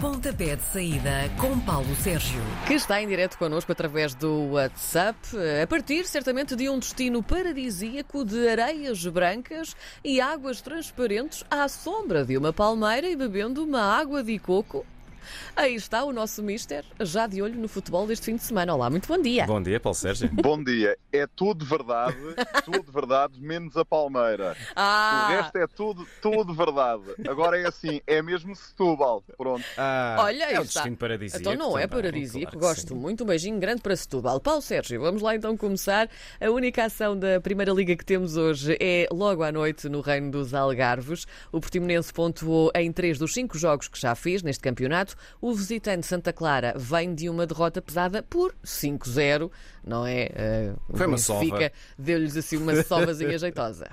Pontapé de saída com Paulo Sérgio. Que está em direto connosco através do WhatsApp, a partir certamente de um destino paradisíaco de areias brancas e águas transparentes à sombra de uma palmeira e bebendo uma água de coco. Aí está o nosso mister, já de olho no futebol deste fim de semana. Olá, muito bom dia. Bom dia, Paulo Sérgio. Bom dia. É tudo verdade, tudo verdade, menos a Palmeira. Ah, O resto é tudo, tudo verdade. Agora é assim, é mesmo Setúbal. Pronto. Ah, Olha, aí é um está. destino paradisíaco. Então não é também, paradisíaco, claro gosto sim. muito. Um beijinho grande para Setúbal. Paulo Sérgio, vamos lá então começar. A única ação da Primeira Liga que temos hoje é logo à noite no Reino dos Algarves. O Portimonense pontuou em três dos cinco jogos que já fez neste campeonato. O visitante Santa Clara vem de uma derrota pesada por 5-0, não é? O Foi uma sova. Deu-lhes assim uma sovazinha jeitosa.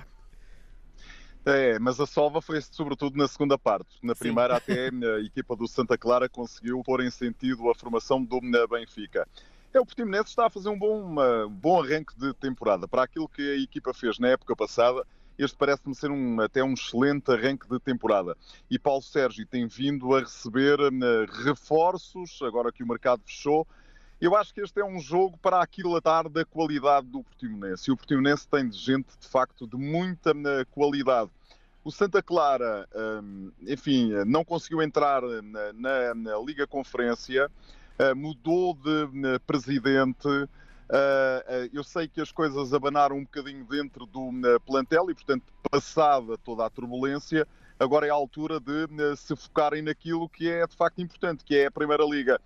É, mas a sova foi sobretudo na segunda parte. Na primeira até a equipa do Santa Clara conseguiu pôr em sentido a formação do Benfica. É, o Portimonense está a fazer um bom, uma- bom arranque de temporada. Para aquilo que a equipa fez na época passada, este parece-me ser um, até um excelente arranque de temporada. E Paulo Sérgio tem vindo a receber eh, reforços, agora que o mercado fechou. Eu acho que este é um jogo para aquilatar da qualidade do Portimonense. E o Portimonense tem de gente, de facto, de muita eh, qualidade. O Santa Clara, hum, enfim, não conseguiu entrar na, na- na Liga Conferência, mudou de presidente. Eh, eh, Eu sei que as coisas abanaram um bocadinho dentro do eh, plantel e, portanto, passada toda a turbulência, agora é a altura de se focarem naquilo que é de facto importante, que é a Primeira Liga.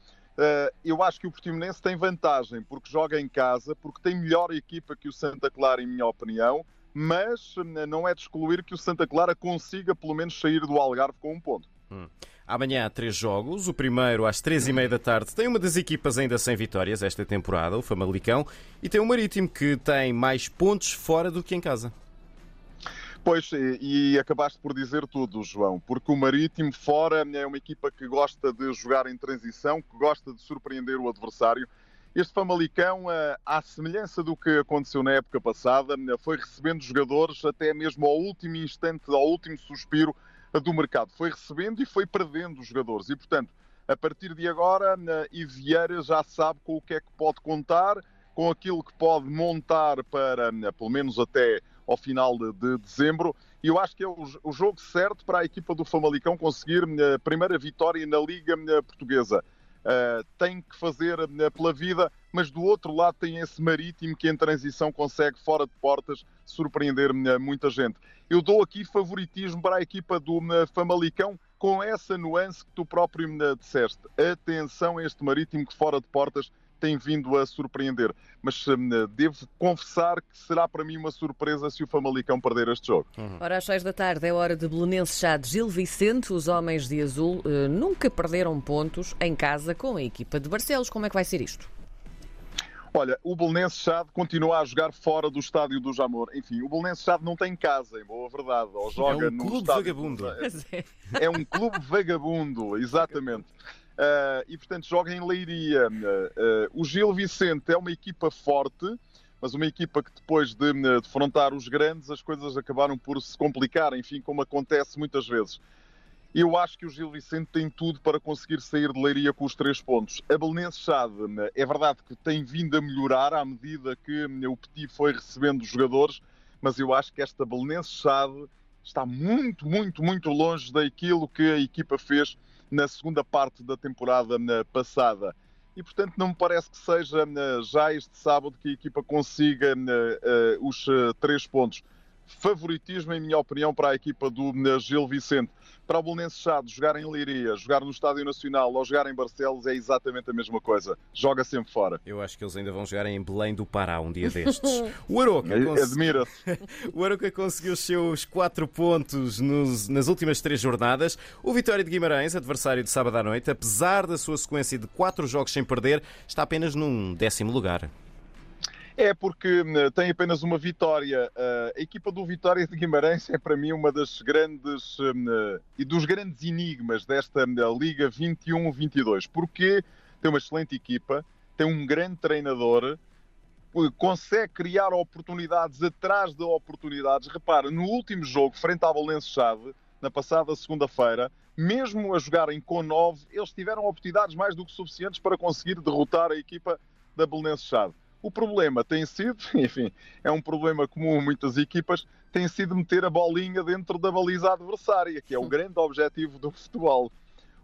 Eu acho que o Portimonense tem vantagem porque joga em casa, porque tem melhor equipa que o Santa Clara, em minha opinião, mas não é de excluir que o Santa Clara consiga pelo menos sair do Algarve com um ponto. Amanhã há três jogos. O primeiro, às três e meia da tarde, tem uma das equipas ainda sem vitórias esta temporada, o Famalicão, e tem o Marítimo, que tem mais pontos fora do que em casa. Pois, e, acabaste por dizer tudo, João, porque o Marítimo fora é uma equipa que gosta de jogar em transição, que gosta de surpreender o adversário. Este Famalicão, eh, à semelhança do que aconteceu na época passada, eh, foi recebendo jogadores até mesmo ao último instante, ao último suspiro do mercado. Foi recebendo e foi perdendo os jogadores. E, portanto, a partir de agora, eh, e Vieira já sabe com o que é que pode contar, com aquilo que pode montar para, pelo menos até ao final de, de dezembro. E eu acho que é o, o jogo certo para a equipa do Famalicão conseguir a primeira vitória na Liga Portuguesa. Uh, tem que fazer pela vida, mas do outro lado tem esse marítimo que em transição consegue, fora de portas, surpreender uh, muita gente. Eu dou aqui favoritismo para a equipa do uh, Famalicão com essa nuance que tu próprio me disseste. Atenção a este marítimo que fora de portas tem vindo a surpreender. Mas uh, devo confessar que será para mim uma surpresa se o Famalicão perder este jogo. Ora, às seis da tarde é hora de Belenenses Chá de Gil Vicente. Os homens de azul eh, nunca perderam pontos em casa com a equipa de Barcelos. Como é que vai ser isto? Olha, o Belenense Chade continua a jogar fora do estádio do Jamor. Enfim, o Belenense Chade não tem casa, em boa verdade. Ou joga um no clube estádio vagabundo. É um clube vagabundo, exatamente. Ah, e portanto joga em Leiria. Ah, ah, o Gil Vicente é uma equipa forte, mas uma equipa que depois de defrontar os grandes as coisas acabaram por se complicar, enfim, como acontece muitas vezes. Eu acho que o Gil Vicente tem tudo para conseguir sair de Leiria com os três pontos. A Belenense Chade é verdade que tem vindo a melhorar à medida que o Petit foi recebendo os jogadores, mas eu acho que esta Belenense Chade está muito, muito, muito longe daquilo que a equipa fez na segunda parte da temporada eh, passada. E, portanto, não me parece que seja eh, já este sábado que a equipa consiga os três pontos. Favoritismo, em minha opinião, para a equipa do eh, Gil Vicente. Para o Bolonense Chade, jogar em Leiria, jogar no Estádio Nacional ou jogar em Barcelos é exatamente a mesma coisa. Joga sempre fora. Eu acho que eles ainda vão jogar em Belém do Pará um dia destes. O Aroca, cons- Admira-se. o Aroca conseguiu os seus quatro pontos nos- nas últimas três jornadas. O Vitória de Guimarães, adversário de sábado à noite, apesar da sua sequência de quatro jogos sem perder, está apenas num décimo lugar. É porque eh, tem apenas uma vitória. Eh, a equipa do Vitória de Guimarães é para mim uma das grandes eh, e dos grandes enigmas desta eh, Liga 21-22, porque tem uma excelente equipa, tem um grande treinador, eh, consegue criar oportunidades atrás de oportunidades. Repara, no último jogo, frente à Valença Chave, na passada segunda-feira, mesmo a jogarem com 9, eles tiveram oportunidades mais do que suficientes para conseguir derrotar a equipa da Belenenses Chade. O problema tem sido, enfim, é um problema comum a muitas equipas, tem sido meter a bolinha dentro da baliza adversária, que é o grande objetivo do futebol.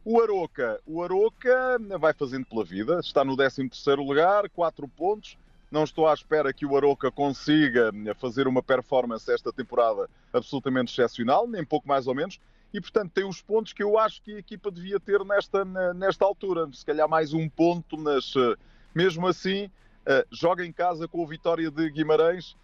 O Aroca, o Aroca vai fazendo pela vida, está no 13º lugar, 4 pontos. Não estou à espera que o Aroca consiga fazer uma performance esta temporada absolutamente excepcional, nem pouco mais ou menos. E, portanto, tem os pontos que eu acho que a equipa devia ter nesta, nesta altura. Se calhar mais um ponto, mas mesmo assim, joga em casa com o Vitória de Guimarães.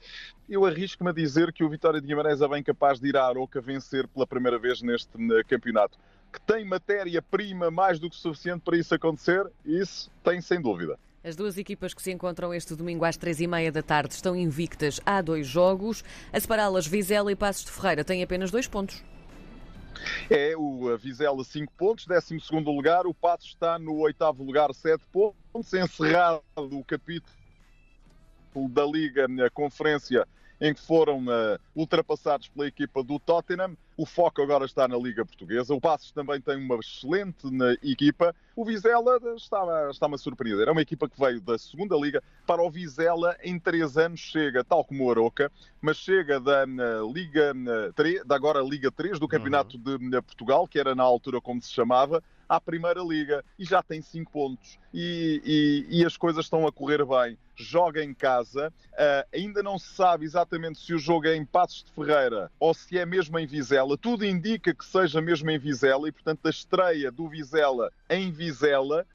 Eu arrisco-me a dizer que o Vitória de Guimarães é bem capaz de ir à Aroca vencer pela primeira vez neste campeonato que tem matéria-prima mais do que suficiente para isso acontecer, isso tem sem dúvida. As duas equipas que se encontram este domingo às três e meia da tarde estão invictas há dois jogos. A separá-las, Vizela e Passos de Ferreira têm apenas dois pontos. É o Vizela 5 pontos, 12 lugar. O Passos está no oitavo lugar, 7 pontos. Encerrado o capítulo da Liga, a Conferência em que foram uh, ultrapassados pela equipa do Tottenham. O foco agora está na Liga Portuguesa. O Passos também tem uma excelente na equipa. O Vizela está, está-me a surpreender. É uma equipa que veio da segunda Liga para o Vizela em três anos. Chega, tal como o Aroca, mas chega da Liga 3, da agora Liga 3 do Campeonato uhum. de Portugal, que era na altura como se chamava, à Primeira Liga e já tem 5 pontos e, e, e, as coisas estão a correr bem. Joga em casa, uh, ainda não se sabe exatamente se o jogo é em Passos de Ferreira ou se é mesmo em Vizela. Tudo indica que seja mesmo em Vizela e, portanto, a estreia do Vizela em Vizela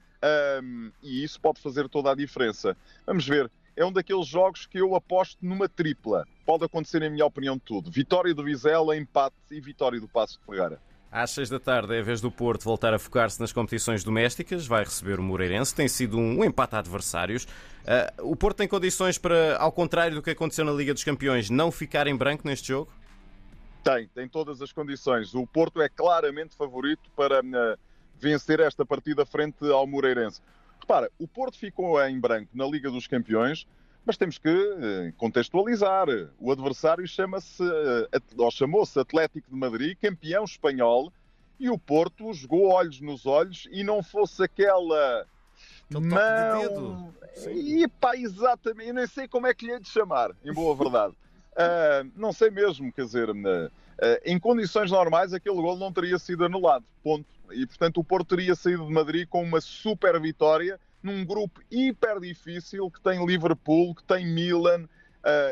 um, e isso pode fazer toda a diferença. Vamos ver. É um daqueles jogos que eu aposto numa tripla. Pode acontecer, em minha opinião, tudo. Vitória do Vizela, empate e vitória do Passos de Ferreira. Às seis da tarde é a vez do Porto voltar a focar-se nas competições domésticas, vai receber o Moreirense, tem sido um empate a adversários. Uh, o Porto tem condições para, ao contrário do que aconteceu na Liga dos Campeões, não ficar em branco neste jogo? Tem, tem todas as condições. O Porto é claramente favorito para uh, vencer esta partida frente ao Moreirense. Repara, o Porto ficou em branco na Liga dos Campeões, mas temos que uh, contextualizar. O adversário chama-se, uh, ou chamou-se Atlético de Madrid, campeão espanhol, e o Porto jogou olhos nos olhos e não fosse aquela. Aquele mão... E pá, exatamente, eu nem sei como é que lhe hei de chamar, em boa verdade. Uh, não sei mesmo, quer dizer, uh, em condições normais aquele gol não teria sido anulado, ponto. E portanto o Porto teria saído de Madrid com uma super vitória num grupo hiper difícil que tem Liverpool, que tem Milan.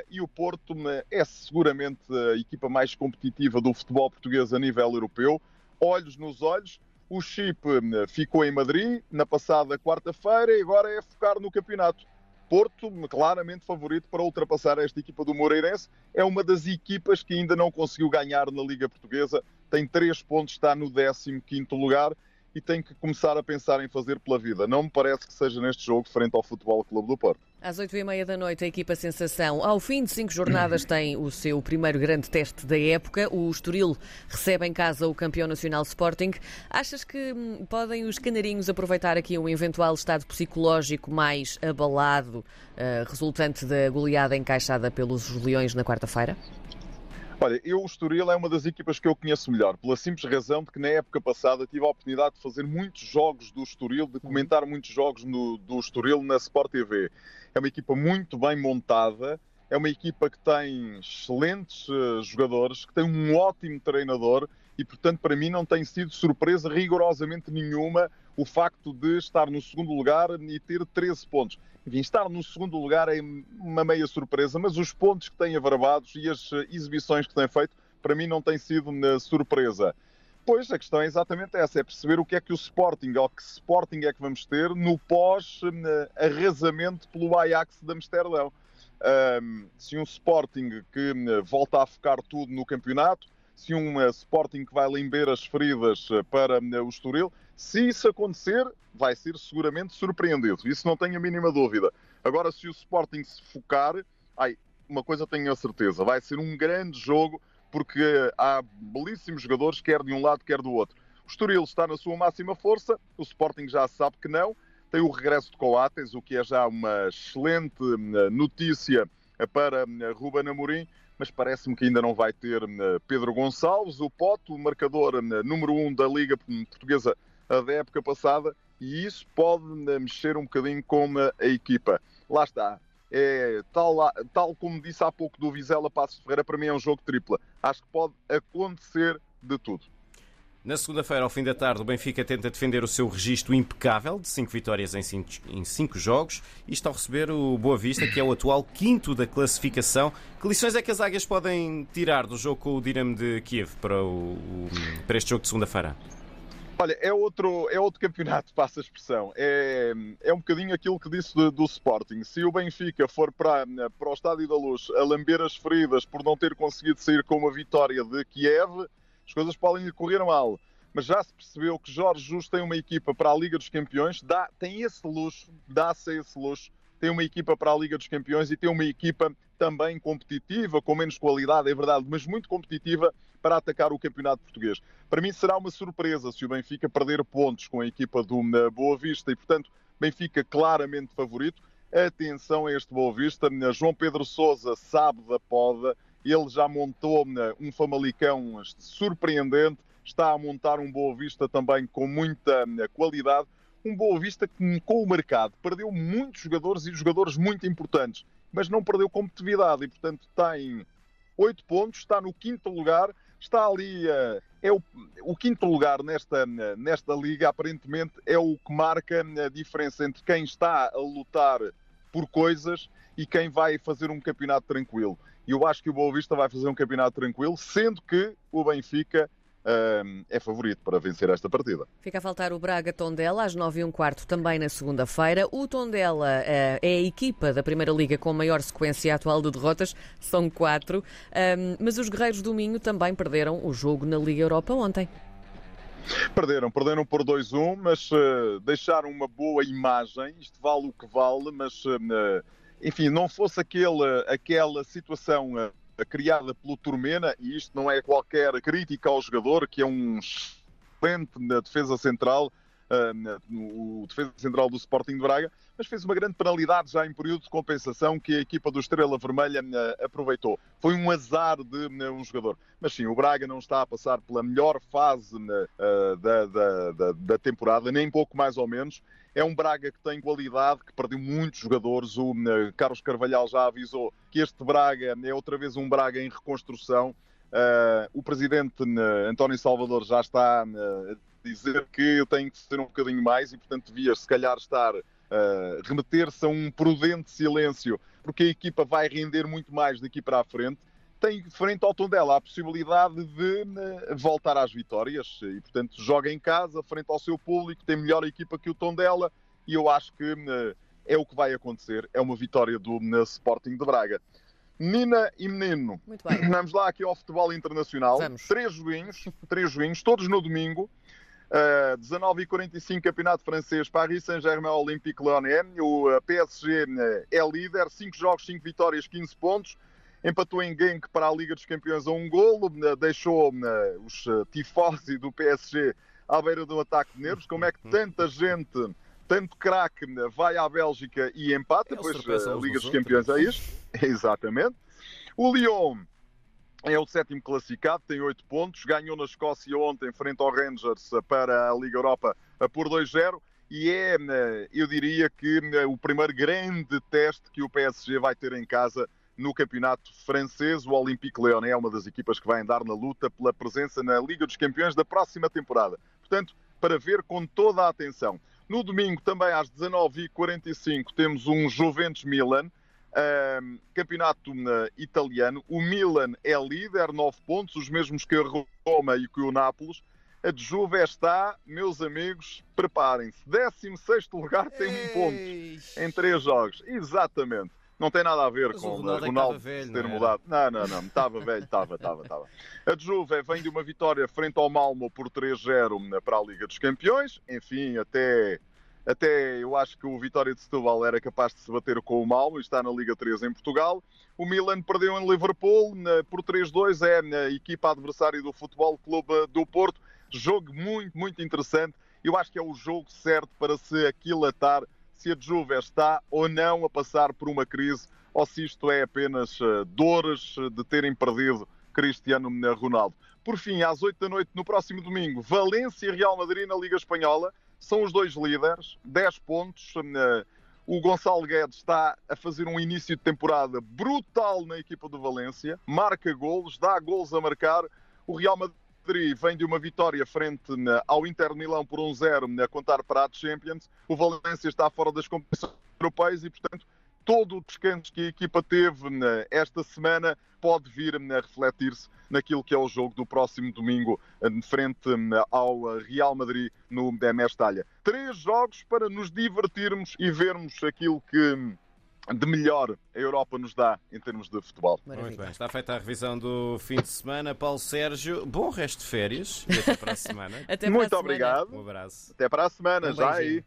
e o Porto é seguramente a equipa mais competitiva do futebol português a nível europeu. Olhos nos olhos, o Chip ficou em Madrid na passada quarta-feira e agora é focar no campeonato. Porto, claramente favorito para ultrapassar esta equipa do Moreirense. É uma das equipas que ainda não conseguiu ganhar na Liga Portuguesa. Tem três pontos, está no 15 lugar e tem que começar a pensar em fazer pela vida. Não me parece que seja neste jogo frente ao Futebol Clube do Porto. Às oito e meia da noite, a equipa Sensação, ao fim de cinco jornadas, tem o seu primeiro grande teste da época. O Estoril recebe em casa o campeão nacional Sporting. Achas que hum, podem os canarinhos aproveitar aqui um eventual estado psicológico mais abalado, uh, resultante da goleada encaixada pelos Leões na quarta-feira? Olha, eu o Estoril é uma das equipas que eu conheço melhor, pela simples razão de que na época passada tive a oportunidade de fazer muitos jogos do Estoril, de comentar muitos jogos no, do Estoril na Sport TV. É uma equipa muito bem montada, é uma equipa que tem excelentes uh, jogadores, que tem um ótimo treinador e, portanto, para mim não tem sido surpresa rigorosamente nenhuma o facto de estar no segundo lugar e ter 13 pontos. Enfim, estar no segundo lugar é uma meia surpresa, mas os pontos que tem avarbados e as eh, exibiçõs que tem feito, para mim não tem sido uma surpresa. Pois, a questão é exatamente essa, é perceber o que é que o Sporting, ou que Sporting é que vamos ter no pós-arrasamento pelo Ajax de Amsterdão. Um, se um Sporting que volta a focar tudo no campeonato, se um uh, Sporting que vai limber as feridas uh, para o Estoril, se isso acontecer, vai ser seguramente surpreendido. Isso não tenho a mínima dúvida. Agora, se o Sporting se focar, ai, uma coisa tenho a certeza, vai ser um grande jogo porque há belíssimos jogadores, quer de um lado, quer do outro. O Estoril está na sua máxima força, o Sporting já sabe que não. Tem o regresso de Coates, o que é já uma excelente notícia para Ruben Amorim, mas parece-me que ainda não vai ter Pedro Gonçalves, o Pote, o marcador número 1 um da Liga Portuguesa da época passada, e isso pode mexer um bocadinho com a equipa. Lá está. É, tal, tal como disse há pouco do Vizela Passos Ferreira, para mim é um jogo tripla. Acho que pode acontecer de tudo. Na segunda-feira, ao fim da tarde, o Benfica tenta defender o seu registro impecável de 5 vitórias em 5 em cinco jogos. Isto ao receber o Boa Vista, que é o atual quinto da classificação. Que lições é que as águias podem tirar do jogo com o Dinamo de Kiev para, o, para este jogo de segunda-feira? Olha, é outro, é outro campeonato, passa a expressão. É, é um bocadinho aquilo que disse do, do Sporting. Se o Benfica for para, para o Estádio da Luz a lamber as feridas por não ter conseguido sair com uma vitória de Kiev, as coisas podem lhe correr mal. Mas já se percebeu que Jorge Justo tem uma equipa para a Liga dos Campeões, dá, tem esse luxo, dá-se esse luxo, tem uma equipa para a Liga dos Campeões e tem uma equipa também competitiva, com menos qualidade, é verdade, mas muito competitiva para atacar o campeonato português. Para mim será uma surpresa se o Benfica perder pontos com a equipa do Boa Vista e, portanto, Benfica claramente favorito. Atenção a este Boa Vista. João Pedro Sousa sabe da poda. Ele já montou um Famalicão surpreendente. Está a montar um Boa Vista também com muita qualidade. Um Boa Vista que, com o mercado, perdeu muitos jogadores e jogadores muito importantes, mas não perdeu competitividade e, portanto, tem oito pontos, está no quinto lugar está ali, uh, é o, o, quinto lugar nesta, nesta liga, aparentemente é o que marca a diferença entre quem está a lutar por coisas e quem vai fazer um campeonato tranquilo. E eu acho que o Boa Vista vai fazer um campeonato tranquilo, sendo que o Benfica é favorito para vencer esta partida. Fica a faltar o Braga Tondela às 9 e um quarto também na segunda-feira. O Tondela eh, é a equipa da Primeira Liga com a maior sequência atual de derrotas, são quatro. mas os Guerreiros do Minho também perderam o jogo na Liga Europa ontem. Perderam, perderam por 2-1, mas uh, deixaram uma boa imagem. Isto vale o que vale, mas uh, enfim, não fosse aquele, aquela situação uh, criada pelo Turmena, e isto não é qualquer crítica ao jogador, que é um excelente na defesa central, o defesa central do Sporting de Braga, mas fez uma grande penalidade já em período de compensação que a equipa do Estrela Vermelha uh, aproveitou. Foi um azar de uh, um jogador. Mas sim, o Braga não está a passar pela melhor fase da, da, da, da temporada, nem pouco mais ou menos. É um Braga que tem qualidade, que perdeu muitos jogadores. O uh, Carlos Carvalhal já avisou que este Braga é outra vez um Braga em reconstrução. Uh, o presidente uh, António Salvador já está a dizer que tem que ser um bocadinho mais e, portanto, devia se calhar estar a remeter-se a um prudente silêncio, porque a equipa vai render muito mais daqui para a frente tem frente ao Tondela a possibilidade de uh, voltar às vitórias e, portanto, joga em casa, frente ao seu público, tem melhor equipa que o Tondela e eu acho que uh, é o que vai acontecer. É uma vitória do uh, Sporting de Braga. Nina e menino, Muito bem. vamos lá aqui ao futebol internacional. Vamos. Três joguinhos, três joguinhos, todos no domingo. Uh, 19h45, Campeonato Francês, Paris Saint-Germain, Olympique Lyonnais. O PSG é líder, 5 jogos, 5 vitórias, 15 pontos empatou em Genk para a Liga dos Campeões a um golo, eh, deixou eh, os eh, tifosi do PSG à beira do ataque de nervos. Como é que tanta gente, tanto craque, vai à Bélgica e empata? É pois a Liga dos Campeões é isto. Exatamente. O Lyon é o sétimo classificado, tem 8 pontos, ganhou na Escócia ontem frente ao Rangers para a Liga Europa por 2-0 e é, eu diria que o primeiro grande teste que o PSG vai ter em casa no campeonato francês. O Olympique Lyonnais é uma das equipas que vai andar na luta pela presença na Liga dos Campeões da próxima temporada. Portanto, para ver com toda a atenção. No domingo, também às 19h45, temos um Juventus-Milan. Uh, campeonato uh, italiano. O Milan é líder, 9 pontos, os mesmos que a Roma e que o Nápoles. A de Juve está, meus amigos, preparem-se. 16 lugar tem um ponto em 3 jogos. Exatamente. Não tem nada a ver Mas com o Ronaldo é Ronaldo velho, ter não era? mudado. Não, não, não. Estava velho, estava, estava, estava. A de Juve vem de uma vitória frente ao Malmo por 3-0 para a Liga dos Campeões. Enfim, até, até eu acho que o Vitória de Setúbal era capaz de se bater com o Malmo e está na Liga 3 em Portugal. O Milan perdeu em Liverpool por 3-2. É a equipa adversária do Futebol Clube do Porto. Jogo muito, muito interessante. Eu acho que é o jogo certo para se aquilatar se a Juve está ou não a passar por uma crise ou se isto é apenas uh, dores de terem perdido Cristiano Ronaldo. Por fim, às 8 da noite, no próximo domingo, Valência e Real Madrid na Liga Espanhola. São os dois líderes, 10 pontos. Uh, o Gonçalo Guedes está a fazer um início de temporada brutal na equipa do Valência, marca golos, dá golos a marcar. O Real Madrid vem de uma vitória frente ao Inter Milão por 1-0 a contar para a Champions. O Valência está fora das competições europeias e, portanto, todo o descanso que a equipa teve esta semana pode vir a refletir-se naquilo que é o jogo do próximo domingo, frente ao Real Madrid no Mestalha. Três jogos para nos divertirmos e vermos aquilo que de melhor a Europa nos dá em termos de futebol. Maravilha. Muito bem, está feita a revisão do fim de semana. Paulo Sérgio, bom resto de férias e até para a semana. até para Muito a semana. obrigado. Um abraço. Até para a semana, um já aí.